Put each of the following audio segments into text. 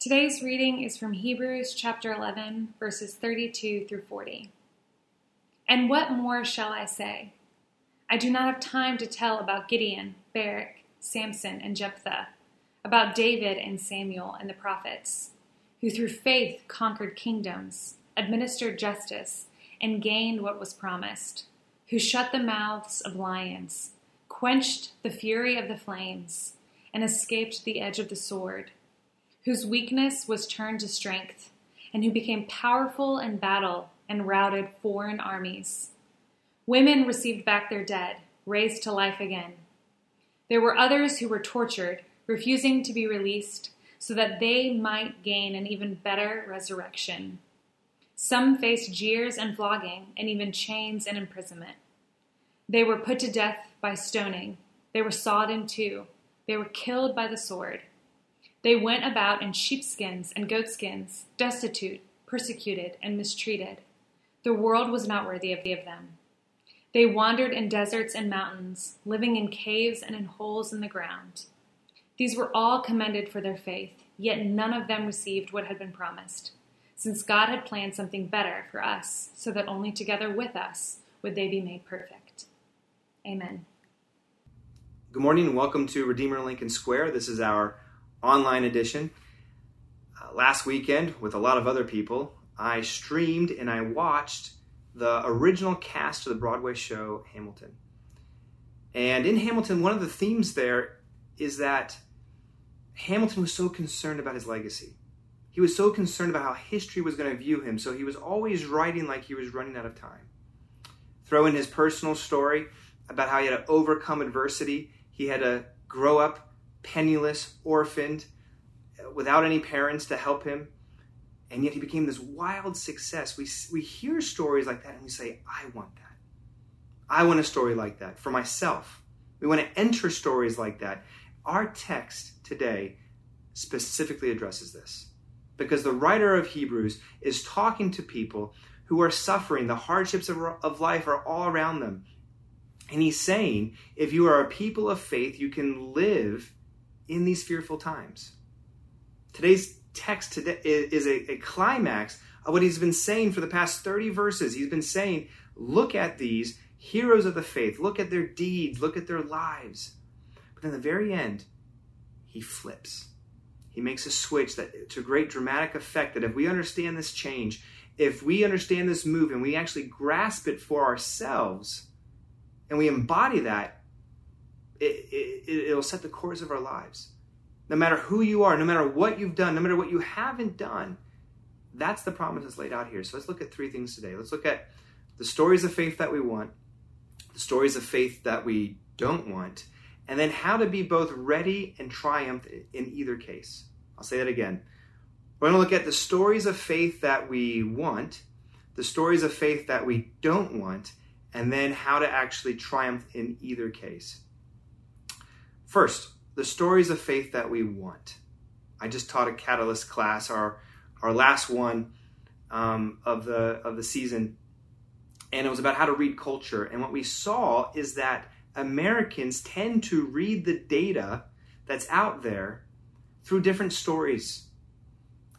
Today's reading is from Hebrews chapter 11, verses 32 through 40. And what more shall I say? I do not have time to tell about Gideon, Barak, Samson, and Jephthah, about David and Samuel and the prophets, who through faith conquered kingdoms, administered justice, and gained what was promised, who shut the mouths of lions, quenched the fury of the flames, and escaped the edge of the sword whose weakness was turned to strength, and who became powerful in battle and routed foreign armies. Women received back their dead, raised to life again. There were others who were tortured, refusing to be released, so that they might gain an even better resurrection. Some faced jeers and flogging, and even chains and imprisonment. They were put to death by stoning. They were sawed in two. They were killed by the sword. They went about in sheepskins and goatskins, destitute, persecuted, and mistreated. The world was not worthy of them. They wandered in deserts and mountains, living in caves and in holes in the ground. These were all commended for their faith, yet none of them received what had been promised, since God had planned something better for us, so that only together with us would they be made perfect. Amen. Good morning and welcome to Redeemer Lincoln Square. This is our online edition. Uh, last weekend, with a lot of other people, I streamed and I watched the original cast of the Broadway show Hamilton. And in Hamilton, one of the themes there is that Hamilton was so concerned about his legacy. He was so concerned about how history was going to view him, so he was always writing like he was running out of time. Throw in his personal story about how he had to overcome adversity. He had to grow up penniless, orphaned, uh, without any parents to help him. And yet he became this wild success. We, we hear stories like that and we say, I want that. I want a story like that for myself. We want to enter stories like that. Our text today specifically addresses this because the writer of Hebrews is talking to people who are suffering. The hardships of, of life are all around them. And he's saying, if you are a people of faith, you can live in these fearful times. Today's text today is a, a climax of what he's been saying for the past 30 verses. He's been saying, look at these heroes of the faith, look at their deeds, look at their lives. But then the very end, he flips. He makes a switch that to great dramatic effect that if we understand this change, if we understand this move and we actually grasp it for ourselves and we embody that, it, it, it'll set the course of our lives. No matter who you are, no matter what you've done, no matter what you haven't done, that's the promise that's laid out here. So let's look at three things today. Let's look at the stories of faith that we want, the stories of faith that we don't want, and then how to be both ready and triumph in either case. I'll say that again. We're going to look at the stories of faith that we want, the stories of faith that we don't want, and then how to actually triumph in either case. First, the stories of faith that we want. I just taught a Catalyst class, our our last one um, of the of the season, and it was about how to read culture. And what we saw is that Americans tend to read the data that's out there through different stories.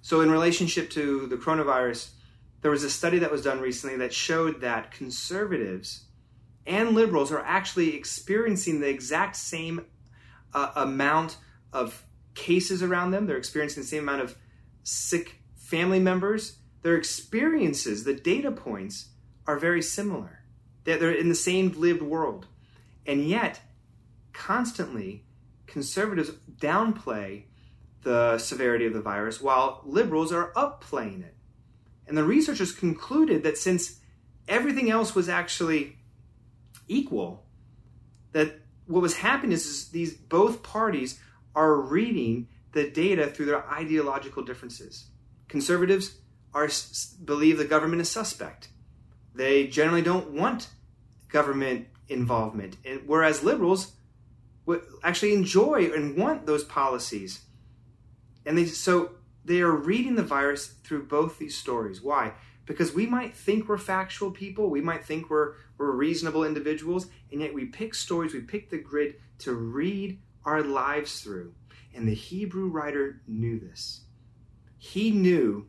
So, in relationship to the coronavirus, there was a study that was done recently that showed that conservatives and liberals are actually experiencing the exact same uh, amount of cases around them. They're experiencing the same amount of sick family members. Their experiences, the data points, are very similar. They're in the same lived world. And yet, constantly, conservatives downplay the severity of the virus while liberals are upplaying it. And the researchers concluded that since everything else was actually equal, that what was happening is, is these both parties are reading the data through their ideological differences. Conservatives are believe the government is suspect. They generally don't want government involvement, whereas liberals actually enjoy and want those policies. And they so they are reading the virus through both these stories. Why? Because we might think we're factual people, we might think we're we're reasonable individuals, and yet we pick stories, we pick the grid to read our lives through. And the Hebrew writer knew this. He knew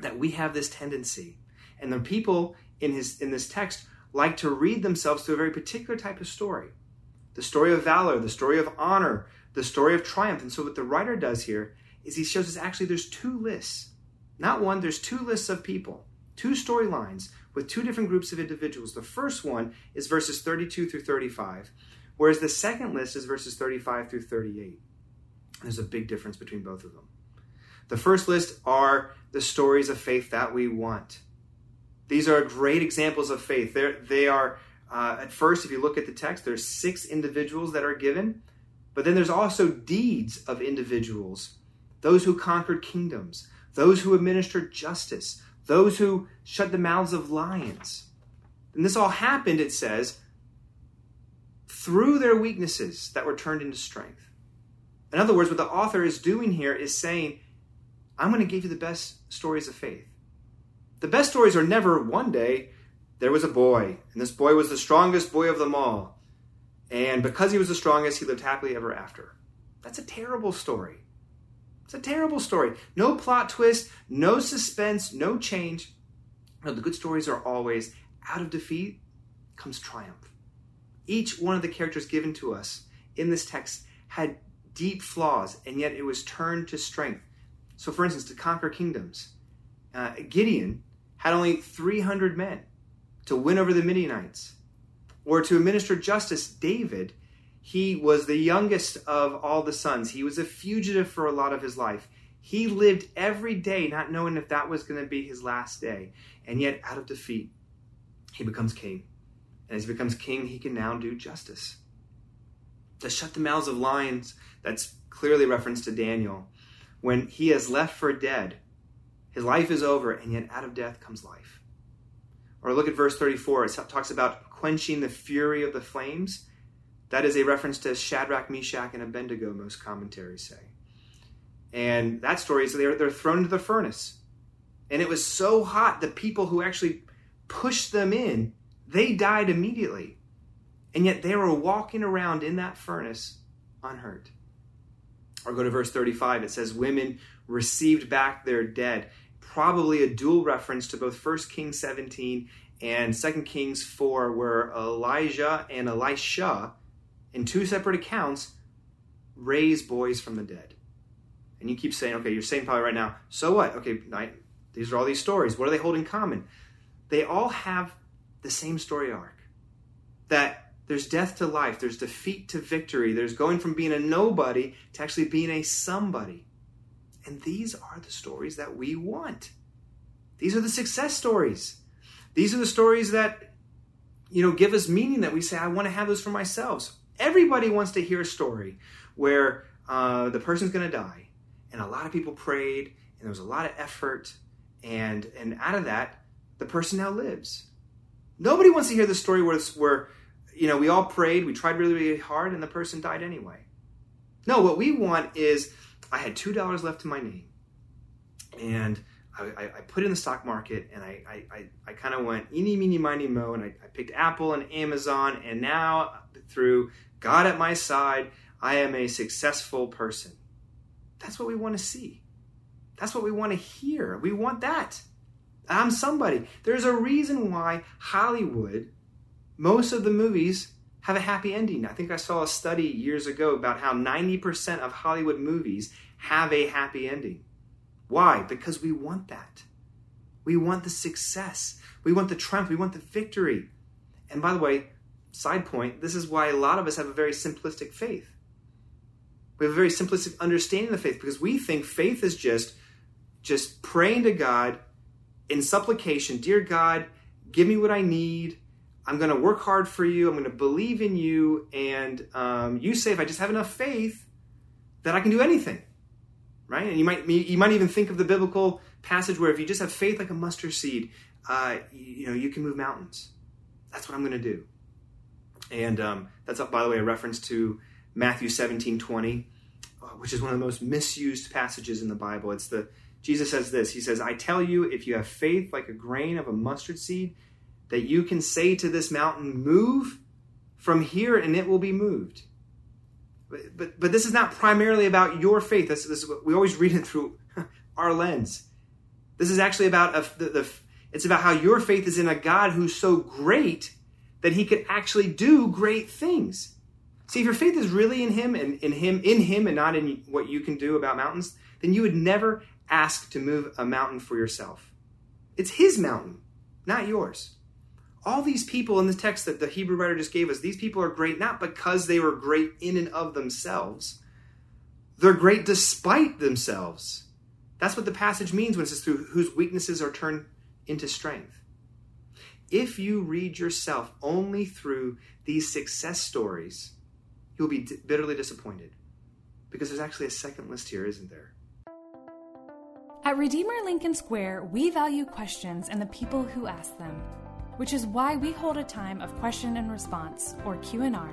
that we have this tendency. And the people in his in this text like to read themselves through a very particular type of story. The story of valor, the story of honor, the story of triumph. And so what the writer does here is he shows us actually there's two lists. Not one, there's two lists of people, two storylines with two different groups of individuals. The first one is verses 32 through 35, whereas the second list is verses 35 through 38. There's a big difference between both of them. The first list are the stories of faith that we want. These are great examples of faith. They're, they are, uh, at first, if you look at the text, there's six individuals that are given, but then there's also deeds of individuals those who conquered kingdoms, those who administered justice, those who shut the mouths of lions. And this all happened, it says, through their weaknesses that were turned into strength. In other words, what the author is doing here is saying, I'm going to give you the best stories of faith. The best stories are never one day there was a boy, and this boy was the strongest boy of them all. And because he was the strongest, he lived happily ever after. That's a terrible story. It's a terrible story. No plot twist, no suspense, no change. No, the good stories are always out of defeat comes triumph. Each one of the characters given to us in this text had deep flaws, and yet it was turned to strength. So, for instance, to conquer kingdoms, uh, Gideon had only 300 men to win over the Midianites. Or to administer justice, David, he was the youngest of all the sons. He was a fugitive for a lot of his life. He lived every day not knowing if that was going to be his last day. And yet, out of defeat, he becomes king. And as he becomes king, he can now do justice. To shut the mouths of lions, that's clearly reference to Daniel. When he is left for dead, his life is over, and yet out of death comes life. Or look at verse 34. It talks about quenching the fury of the flames. That is a reference to Shadrach, Meshach, and Abednego, most commentaries say. And that story is they're, they're thrown into the furnace. And it was so hot, the people who actually pushed them in, they died immediately. And yet they were walking around in that furnace unhurt. Or go to verse 35. It says, Women received back their dead. Probably a dual reference to both 1 Kings 17 and 2 Kings 4, where Elijah and Elisha, in two separate accounts, raise boys from the dead. And you keep saying, okay, you're saying probably right now, so what? Okay, these are all these stories. What do they hold in common? They all have the same story arc. That there's death to life, there's defeat to victory, there's going from being a nobody to actually being a somebody. And these are the stories that we want. These are the success stories. These are the stories that you know give us meaning that we say I want to have those for myself. Everybody wants to hear a story where uh, the person's going to die, and a lot of people prayed, and there was a lot of effort, and and out of that, the person now lives. Nobody wants to hear the story where where you know, we all prayed, we tried really, really hard, and the person died anyway. No, what we want is I had $2 left in my name, and I, I, put in the stock market, and I, I, I kind of went eeny, meeny, miny, mo, and I, I picked Apple and Amazon, and now through God at my side, I am a successful person. That's what we want to see. That's what we want to hear. We want that. I'm somebody. There's a reason why Hollywood most of the movies have a happy ending. I think I saw a study years ago about how 90% of Hollywood movies have a happy ending. Why? Because we want that. We want the success. We want the triumph. We want the victory. And by the way, side point, this is why a lot of us have a very simplistic faith. We have a very simplistic understanding of faith because we think faith is just just praying to God in supplication, dear God, give me what I need I'm going to work hard for you. I'm going to believe in you. And um, you say, if I just have enough faith, that I can do anything, right? And you might you might even think of the biblical passage where if you just have faith like a mustard seed, uh, you, you know you can move mountains. That's what I'm going to do. And um, that's, by the way, a reference to Matthew 17 20, uh, which is one of the most misused passages in the Bible. It's the Jesus says this. He says, I tell you, if you have faith like a grain of a mustard seed, that you can say to this mountain, Move from here, and it will be moved. But, but, this is not primarily about your faith. This, this is what, we always read it through our lens. This is actually about a, the, the, it's about how your faith is in a God who's so great that he could actually do great things. See, if your faith is really in him and in him in him and not in what you can do about mountains, then you would never ask to move a mountain for yourself. It's his mountain, not yours. All these people in the text that the Hebrew writer just gave us, these people are great not because they were great in and of themselves. They're great despite themselves. That's what the passage means when it says through whose weaknesses are turned into strength if you read yourself only through these success stories, you'll be bitterly disappointed. Because there's actually a second list here, isn't there? At Redeemer Lincoln Square, we value questions and the people who ask them, which is why we hold a time of question and response, or Q&R,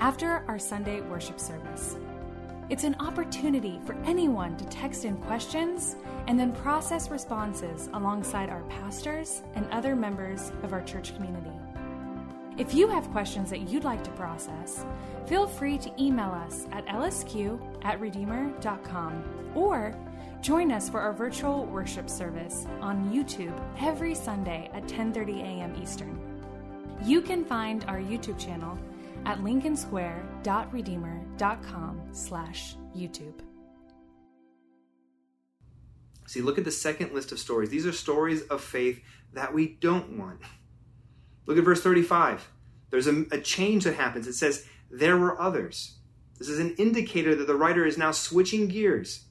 after our Sunday worship service. It's an opportunity for anyone to text in questions and then process responses alongside our pastors and other members of our church community. If you have questions that you'd like to process, feel free to email us at lsq at redeemer.com or join us for our virtual worship service on YouTube every Sunday at 10:30 a.m. Eastern. You can find our YouTube channel at lincolnsquare.redeemer.com slash YouTube. See, look at the second list of stories. These are stories of faith that we don't want. Look at verse 35. There's a, a change that happens. It says, There were others. This is an indicator that the writer is now switching gears.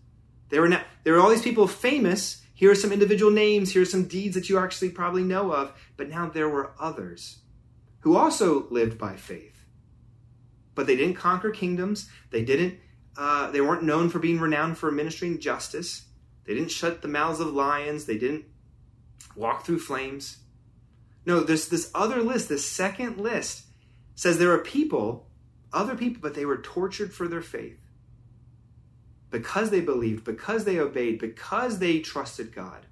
There were, now, there were all these people famous. Here are some individual names. Here are some deeds that you actually probably know of. But now there were others who also lived by faith but they didn't conquer kingdoms. They didn't. Uh, they weren't known for being renowned for administering justice. They didn't shut the mouths of lions. They didn't walk through flames. No, there's this other list. This second list says there are people, other people, but they were tortured for their faith because they believed, because they obeyed, because they trusted God.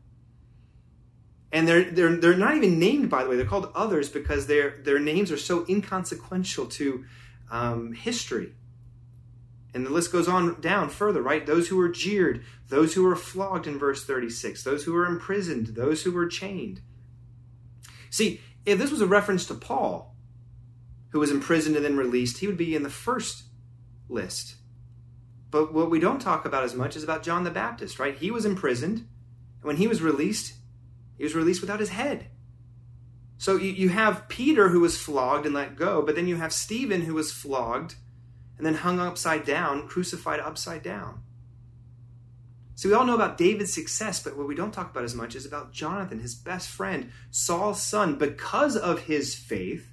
And they're, they're, they're not even named, by the way. They're called others because their, their names are so inconsequential to um, history. And the list goes on down further, right? Those who were jeered, those who were flogged in verse 36, those who were imprisoned, those who were chained. See, if this was a reference to Paul, who was imprisoned and then released, he would be in the first list. But what we don't talk about as much is about John the Baptist, right? He was imprisoned. And when he was released, he was released without his head. So you, you have Peter who was flogged and let go, but then you have Stephen who was flogged and then hung upside down, crucified upside down. So we all know about David's success, but what we don't talk about as much is about Jonathan, his best friend, Saul's son, because of his faith,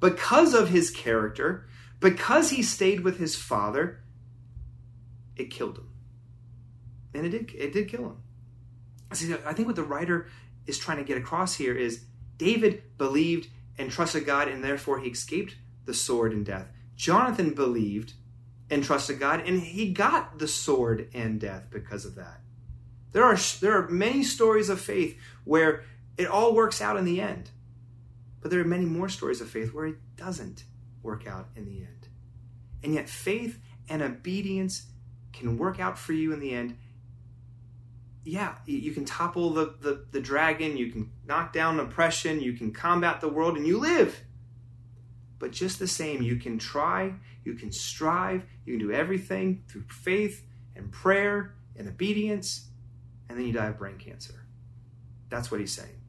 because of his character, because he stayed with his father, it killed him. And it did, it did kill him. See, I think what the writer is trying to get across here is David believed and trusted God, and therefore he escaped the sword and death. Jonathan believed and trusted God, and he got the sword and death because of that. There are, there are many stories of faith where it all works out in the end. But there are many more stories of faith where it doesn't work out in the end. And yet, faith and obedience can work out for you in the end yeah, you can topple the, the, the dragon, you can knock down oppression, you can combat the world, and you live. But just the same, you can try, you can strive, you can do everything through faith and prayer and obedience, and then you die of brain cancer. That's what he's saying.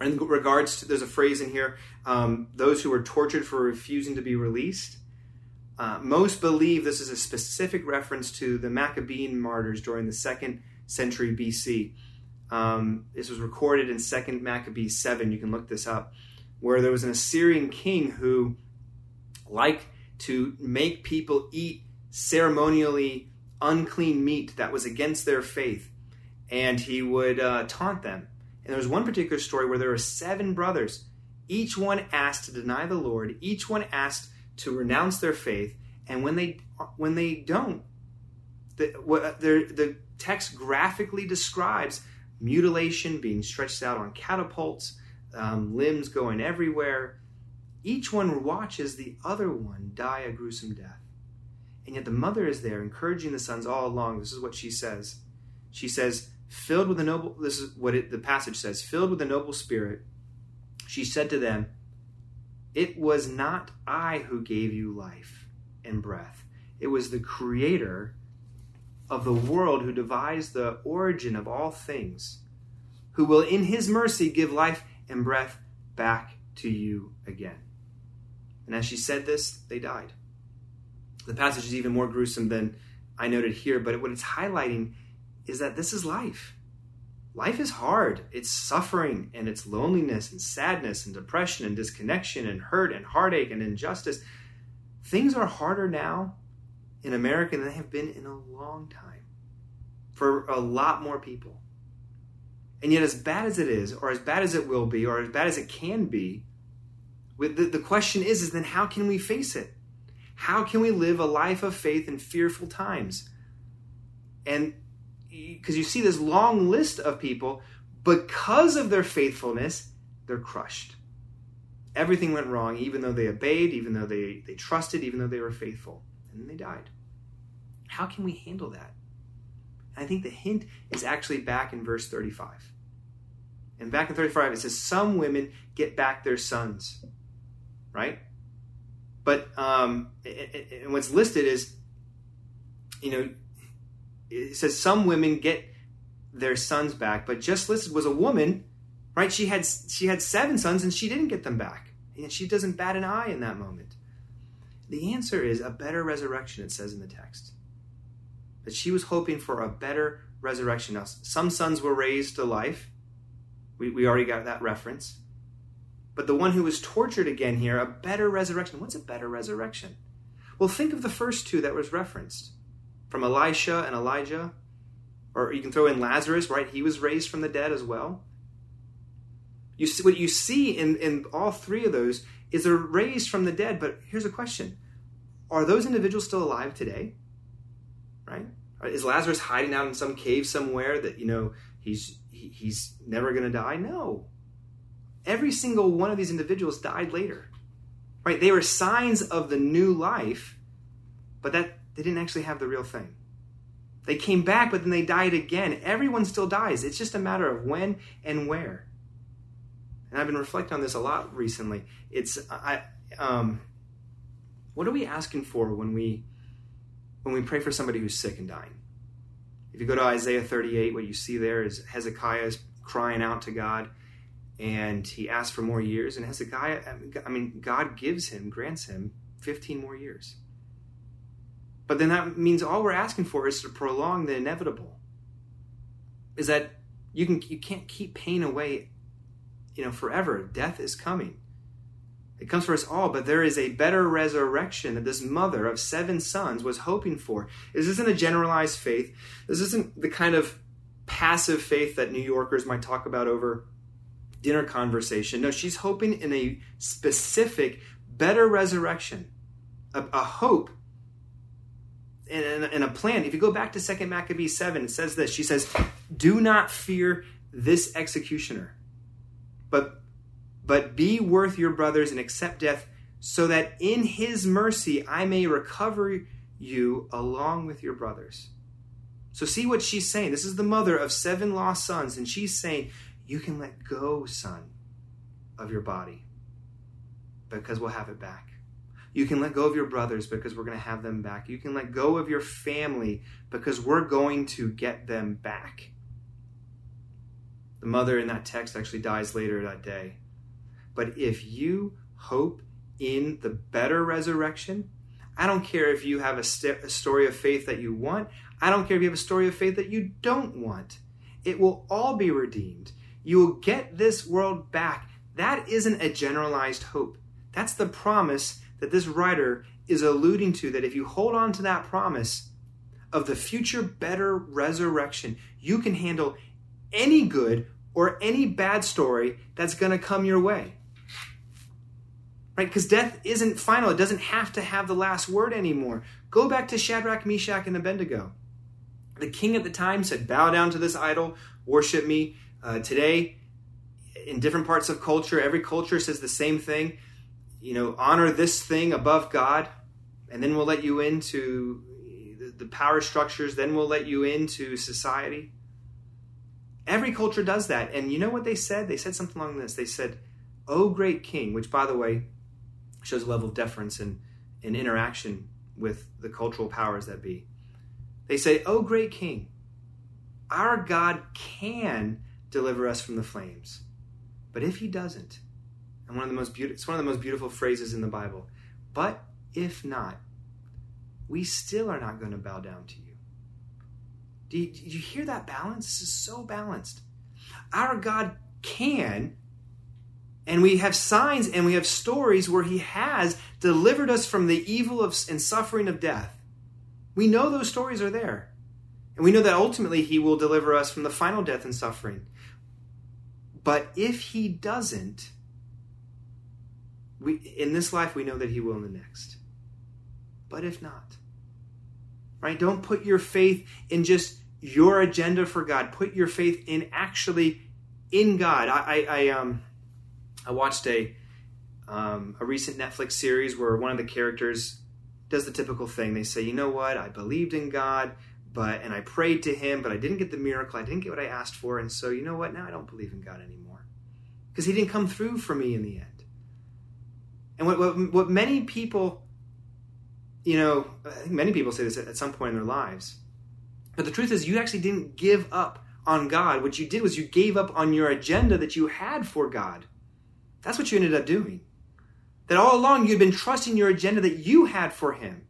In regards to, there's a phrase in here um, those who are tortured for refusing to be released. Uh, most believe this is a specific reference to the Maccabean martyrs during the second century BC. Um, this was recorded in 2nd Maccabees 7. You can look this up, where there was an Assyrian king who liked to make people eat ceremonially unclean meat that was against their faith, and he would uh, taunt them. And there was one particular story where there were seven brothers. Each one asked to deny the Lord. Each one asked to renounce their faith. And when they when they don't, the, the text graphically describes mutilation being stretched out on catapults, um, limbs going everywhere. Each one watches the other one die a gruesome death. And yet the mother is there encouraging the sons all along. This is what she says. She says, filled with a noble, this is what it, the passage says, filled with a noble spirit, she said to them, It was not I who gave you life and breath. It was the Creator of the world who devised the origin of all things, who will in his mercy give life and breath back to you again. And as she said this, they died. The passage is even more gruesome than I noted here, but what it's highlighting is that this is life. Life is hard. It's suffering and it's loneliness and sadness and depression and disconnection and hurt and heartache and injustice. Things are harder now in America than they have been in a long time for a lot more people. And yet, as bad as it is, or as bad as it will be, or as bad as it can be, the, question is, is then how can we face it? How can we live a life of faith in fearful times? And because you see this long list of people, because of their faithfulness, they're crushed. Everything went wrong, even though they obeyed, even though they, they trusted, even though they were faithful. And then they died. How can we handle that? I think the hint is actually back in verse 35. And back in 35, it says, Some women get back their sons, right? But um, and what's listed is, you know, it says some women get their sons back, but just listed was a woman, right? She had she had seven sons and she didn't get them back, and she doesn't bat an eye in that moment. The answer is a better resurrection. It says in the text that she was hoping for a better resurrection. Now, some sons were raised to life. We, we already got that reference. But the one who was tortured again here, a better resurrection. What's a better resurrection? Well, think of the first two that was referenced from Elisha and Elijah. Or you can throw in Lazarus, right? He was raised from the dead as well. You see, what you see in, in all three of those is they're raised from the dead. But here's a question Are those individuals still alive today? Right? Is Lazarus hiding out in some cave somewhere that, you know, he's he, he's never going to die? No every single one of these individuals died later. Right? They were signs of the new life, but that they didn't actually have the real thing. They came back, but then they died again. Everyone still dies. It's just a matter of when and where. And I've been reflecting on this a lot recently. It's I um, what are we asking for when we when we pray for somebody who's sick and dying? If you go to Isaiah 38, what you see there is Hezekiah is crying out to God and he asks for more years. And Hezekiah, I mean, God gives him, grants him 15 more years. But then that means all we're asking for is to prolong the inevitable. Is that you can you can't keep pain away, you know, forever. Death is coming. It comes for us all, but there is a better resurrection that this mother of seven sons was hoping for. This isn't a generalized faith. This isn't the kind of passive faith that New Yorkers might talk about over dinner conversation. No, she's hoping in a specific, better resurrection, a, a hope and, and, a plan. If you go back to Second Maccabees 7, it says this. She says, Do not fear this executioner, but, but be worth your brothers and accept death, so that in his mercy I may recover you along with your brothers. So, see what she's saying. This is the mother of seven lost sons, and she's saying, you can let go, son, of your body because we'll have it back. You can let go of your brothers because we're going to have them back. You can let go of your family because we're going to get them back. The mother in that text actually dies later that day. But if you hope in the better resurrection, I don't care if you have a, st- a, story of faith that you want. I don't care if you have a story of faith that you don't want. It will all be redeemed. You will get this world back. That isn't a generalized hope. That's the promise that this writer is alluding to that if you hold on to that promise of the future better resurrection, you can handle any good or any bad story that's going to come your way. Right? Because death isn't final. It doesn't have to have the last word anymore. Go back to Shadrach, Meshach, and Abednego. The king at the time said, Bow down to this idol, worship me. Uh, today, in different parts of culture, every culture says the same thing. You know, honor this thing above God, and then we'll let you into the power structures, then we'll let you into society. Every culture does that. And you know what they said? They said something along this. They said, Oh, great king, which, by the way, shows a level of deference and, and interaction with the cultural powers that be. They say, Oh, great king, our God can deliver us from the flames. But if he doesn't, and one of the most beautiful, it's one of the most beautiful phrases in the Bible, but if not, we still are not going to bow down to you. Do you, do you hear that balance? This is so balanced. Our God can, and we have signs and we have stories where He has delivered us from the evil of, and suffering of death. We know those stories are there. And we know that ultimately He will deliver us from the final death and suffering. But if He doesn't, we, in this life, we know that He will in the next. But if not, right? Don't put your faith in just your agenda for God. Put your faith in actually in God. I, I, I um, I watched a um, a recent Netflix series where one of the characters does the typical thing. They say, you know what? I believed in God, but and I prayed to Him, but I didn't get the miracle. I didn't get what I asked for, and so you know what? Now I don't believe in God anymore because He didn't come through for me in the end. And what what, what many people you know, many people say this at some point in their lives. But the truth is, you actually didn't give up on God. What you did was you gave up on your agenda that you had for God. That's what you ended up doing. That all along you'd been trusting your agenda that you had for Him.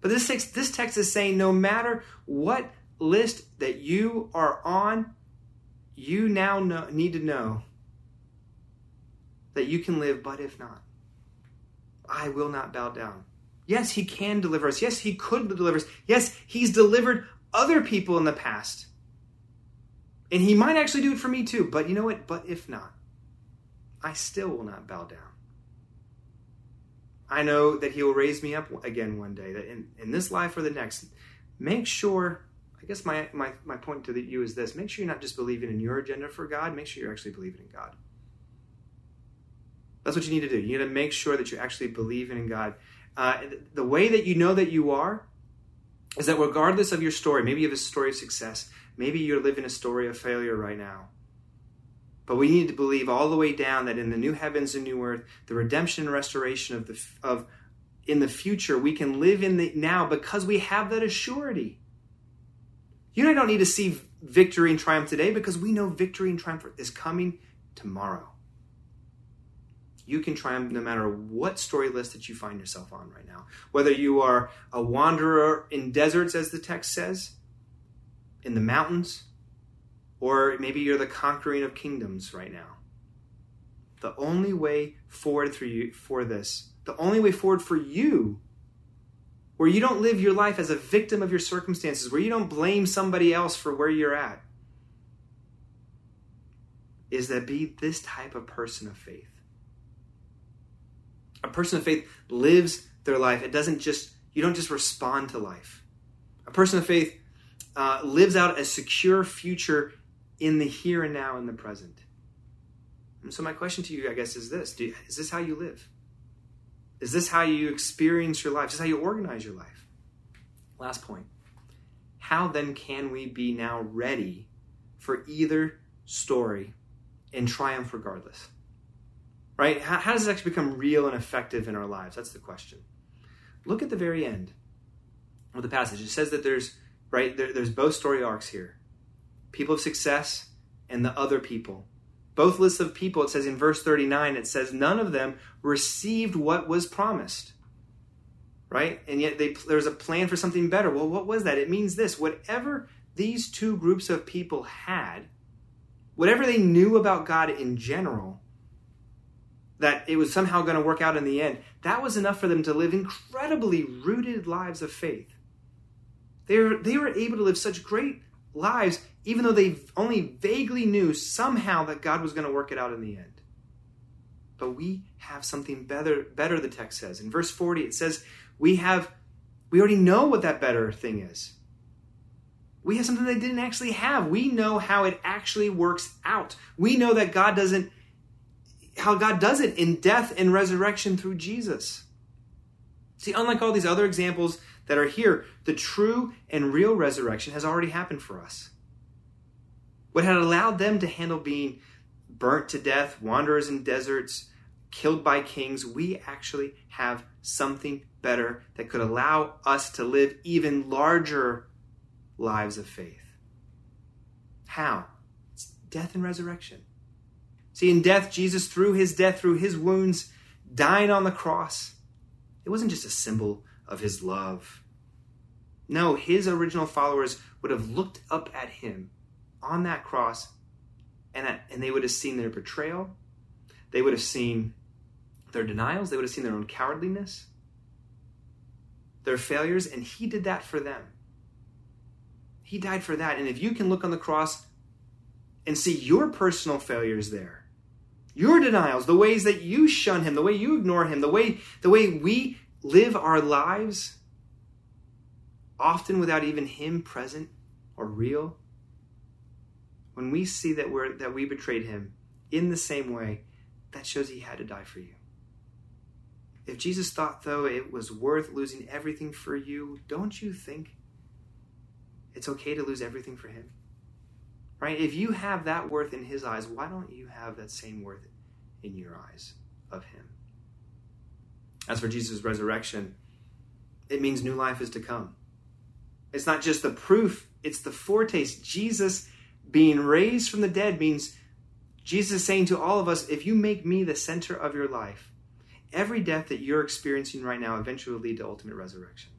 But this text, this text is saying no matter what list that you are on, you now know, need to know that you can live, but if not, I will not bow down. Yes, he can deliver us. Yes, he could deliver us. Yes, he's delivered other people in the past. And he might actually do it for me too. But you know what? But if not, I still will not bow down. I know that he will raise me up again one day, that in, in this life or the next, make sure, I guess my, my, my point to you is this make sure you're not just believing in your agenda for God, make sure you're actually believing in God. That's what you need to do. You need to make sure that you're actually believing in God. Uh, the way that you know that you are is that regardless of your story, maybe you have a story of success, maybe you're living a story of failure right now. But we need to believe all the way down that in the new heavens and new earth, the redemption and restoration of the of in the future, we can live in the now because we have that assurity. You and I don't need to see victory and triumph today because we know victory and triumph is coming tomorrow you can triumph no matter what story list that you find yourself on right now. Whether you are a wanderer in deserts, as the text says, in the mountains, or maybe you're the conquering of kingdoms right now. The only way forward for you for this, the only way forward for you, where you don't live your life as a victim of your circumstances, where you don't blame somebody else for where you're at, is that be this type of person of faith a person of faith lives their life. It doesn't just, you don't just respond to life. A person of faith uh, lives out a secure future in the here and now in the present. And so, my question to you, I guess, is this you, Is this how you live? Is this how you experience your life? Is this how you organize your life? Last point. How then can we be now ready for either story and triumph regardless? Right? How, how does this actually become real and effective in our lives? That's the question. Look at the very end of the passage. It says that there's right there, there's both story arcs here people of success and the other people both lists of people it says in verse 39 it says none of them received what was promised right and yet they, there's a plan for something better well what was that it means this whatever these two groups of people had whatever they knew about god in general that it was somehow going to work out in the end, that was enough for them to live incredibly rooted lives of faith. They were, they were able to live such great lives, even though they only vaguely knew somehow that God was going to work it out in the end. But we have something better, better, the text says. In verse 40, it says, We have, we already know what that better thing is. We have something they didn't actually have. We know how it actually works out. We know that God doesn't, how God does it in death and resurrection through Jesus. See, unlike all these other examples that are here, the true and real resurrection has already happened for us. What had allowed them to handle being burnt to death, wanderers in deserts, killed by kings, we actually have something better that could allow us to live even larger lives of faith. How? It's death and resurrection. See, in death, Jesus, through his death, through his wounds, dying on the cross, it wasn't just a symbol of his love. No, his original followers would have looked up at him on that cross and, and they would have seen their betrayal. They would have seen their denials. They would have seen their own cowardliness, their failures, and he did that for them. He died for that. And if you can look on the cross and see your personal failures there, your denials, the ways that you shun him, the way you ignore him, the way the way we live our lives often without even him present or real when we see that we're that we betrayed him in the same way that shows he had to die for you. If jesus thought though it was worth losing everything for you don't you think it's okay to lose everything for him? Right? If you have that worth in his eyes why don't you have that same worth in your eyes of him as for jesus' resurrection it means new life is to come it's not just the proof, it's the foretaste. Jesus being raised from the dead means Jesus saying to all of us, if you make me the center of your life, every death that you're experiencing right now eventually will lead to ultimate resurrection.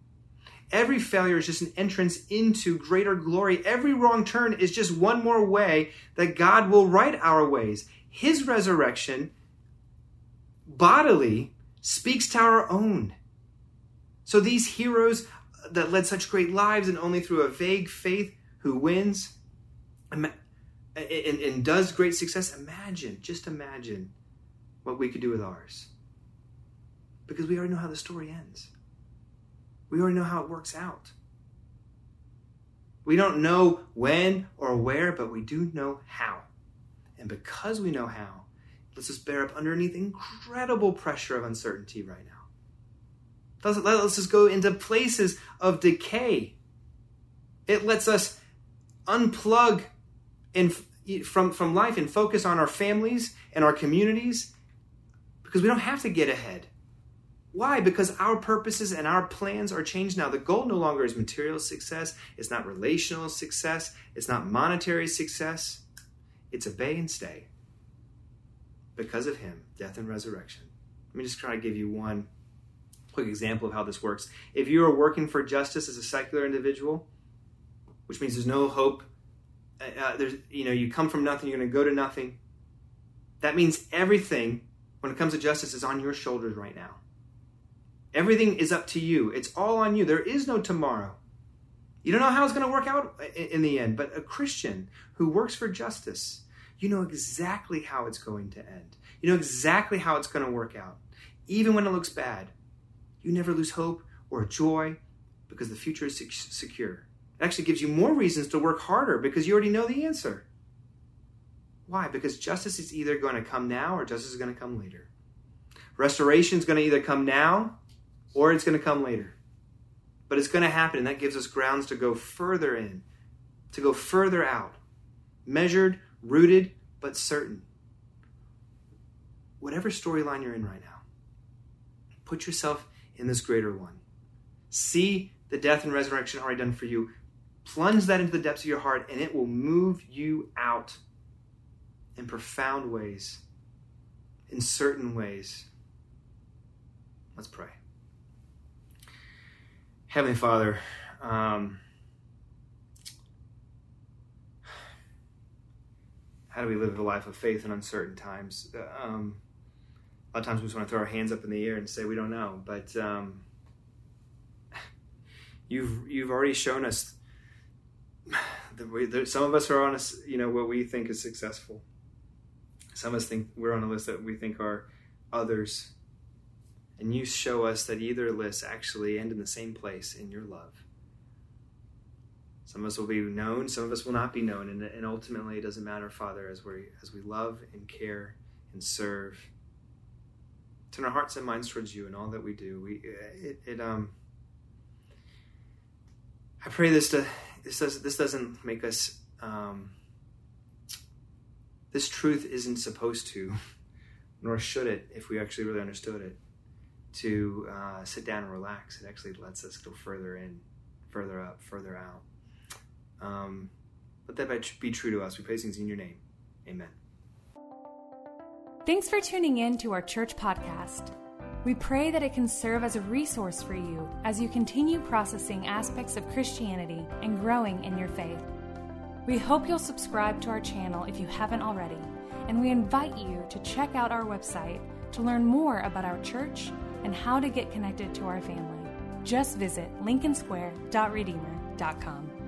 Every failure is just an entrance into greater glory. Every wrong turn is just one more way that God will right our ways. His resurrection, bodily, speaks to our own. So these heroes that led such great lives and only through a vague faith who wins and, and, does great success. Imagine, just imagine what we could do with ours. Because we already know how the story ends. We already know how it works out. We don't know when or where, but we do know how. And because we know how, let's just bear up underneath incredible pressure of uncertainty right now. Let us just go into places of decay. It lets us unplug in, from, from life and focus on our families and our communities because we don't have to get ahead. Why? Because our purposes and our plans are changed now. The goal no longer is material success, it's not relational success, it's not monetary success. It's obey and stay because of Him, death and resurrection. Let me just try to give you one quick example of how this works. If you are working for justice as a secular individual, which means there's no hope, uh, uh there's you know you come from nothing, you're going to go to nothing. That means everything when it comes to justice is on your shoulders right now. Everything is up to you. It's all on you. There is no tomorrow. You don't know how it's going to work out in the end, but a Christian who works for justice, you know exactly how it's going to end. You know exactly how it's going to work out, even when it looks bad you never lose hope or joy because the future is secure. It actually gives you more reasons to work harder because you already know the answer. Why? Because justice is either going to come now or justice is going to come later. Restoration is going to either come now or it's going to come later. But it's going to happen, and that gives us grounds to go further in, to go further out. Measured, rooted, but certain. Whatever storyline you're in right now, put yourself in this greater one. See the death and resurrection already done for you. Plunge that into the depths of your heart, and it will move you out in profound ways, in certain ways. Let's pray. Heavenly Father, um, how do we live a life of faith in uncertain times? Um, a lot of times we just want to throw our hands up in the air and say we don't know. But um, you've you've already shown us the that some of us are on a, you know what we think is successful. Some of us think we're on a list that we think are others, and you show us that either list actually end in the same place in your love. Some of us will be known, some of us will not be known, and, and ultimately it doesn't matter, Father, as we as we love and care and serve. Turn our hearts and minds towards you and all that we do. We it, it um. I pray this to this does this doesn't make us um, this truth isn't supposed to, nor should it, if we actually really understood it, to uh, sit down and relax. It actually lets us go further in, further up, further out. Um, let that be true to us. We pray things in your name. Amen. Thanks for tuning in to our church podcast. We pray that it can serve as a resource for you as you continue processing aspects of Christianity and growing in your faith. We hope you'll subscribe to our channel if you haven't already, and we invite you to check out our website to learn more about our church and how to get connected to our family. Just visit lincolnsquare.redeemer.com.